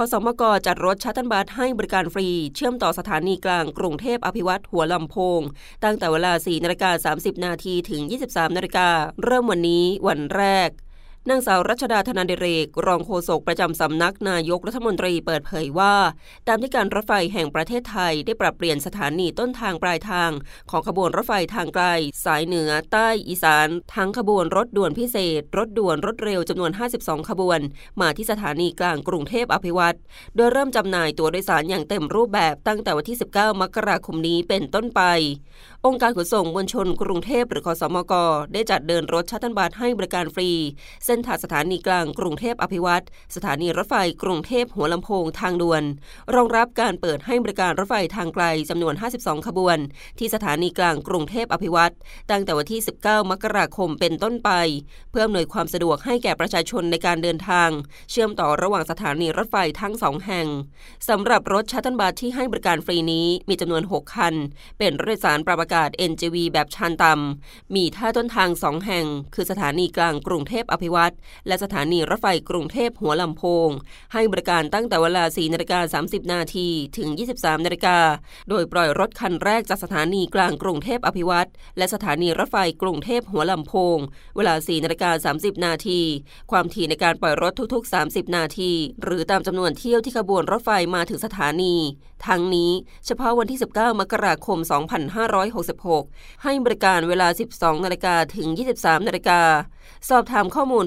ขสมก.จัดรถ shuttle bus ให้บริการฟรี เชื่อมต่อสถานีกลางกรุงเทพอภิวัฒน์หัวลำโพง ตั้งแต่เวลา 4นาฬิกา30 นาทีถึง 23นาฬิกาเริ่มวันนี้วันแรก นางสาวรัชดาธนาเดเรก รองโฆษกประจำสำนักนายกรัฐมนตรีเปิดเผยว่า ตามที่การรถไฟแห่งประเทศไทยได้ปรับเปลี่ยนสถานีต้นทางปลายทาง ของขบวนรถไฟทางไกล สายเหนือ ใต้อีสาน ทั้งขบวนรถด่วนพิเศษ รถด่วนรถเร็วจำนวน 52 ขบวน มาที่สถานีกลางกรุงเทพอภิวัตรโดยเริ่มจำหน่ายตัวโดยสารอย่างเต็มรูปแบบตั้งแต่วันที่ 19 มกราคมนี้เป็นต้นไป องค์การขนส่งมวลชนกรุงเทพหรือคอสมกได้จัดเดินรถชัตเติลบัสให้บริการฟรีเส้นทางสถานีกลางกรุงเทพอภิวัตรสถานีรถไฟกรุงเทพหัวลำโพงทางด่วน รองรับการเปิดให้บริการรถไฟทางไกลจำนวน 52 ขบวน ที่สถานีกลางกรุงเทพอภิวัตรตั้งแต่วันที่ 19 มกราคมเป็นต้นไป เพื่ออำนวยความสะดวกให้แก่ประชาชนในการเดินทาง เชื่อมต่อระหว่างสถานีรถไฟทั้งสองแห่งสำหรับรถชัตเติลบัสที่ให้บริการฟรีนี้มีจำนวน 6 คัน เป็นรถโดยสารปรับอากาศ NGV แบบชานต่ำมีท่าต้นทาง 2 แห่ง คือสถานีกลางกรุงเทพอภิวัตรและสถานีรถไฟกรุงเทพหัวลำโพง ให้บริการตั้งแต่เวลา 4นาฬิกา30 นาทีถึง 23นาฬิกาโดยปล่อยรถคันแรกจากสถานีกลางกรุงเทพอภิวัตรและสถานีรถไฟกรุงเทพหัวลำโพง เวลา 4นาฬิกา30 นาทีความถี่ในการปล่อยรถทุกๆ 30 นาที หรือตามจำนวนเที่ยวที่ขบวนรถไฟมาถึงสถานี ทั้งนี้เฉพาะวันที่ 19 มกราคม 2566 ให้บริการเวลา 12 นาฬิกาถึง 23 นาฬิกา สอบถามข้อมูล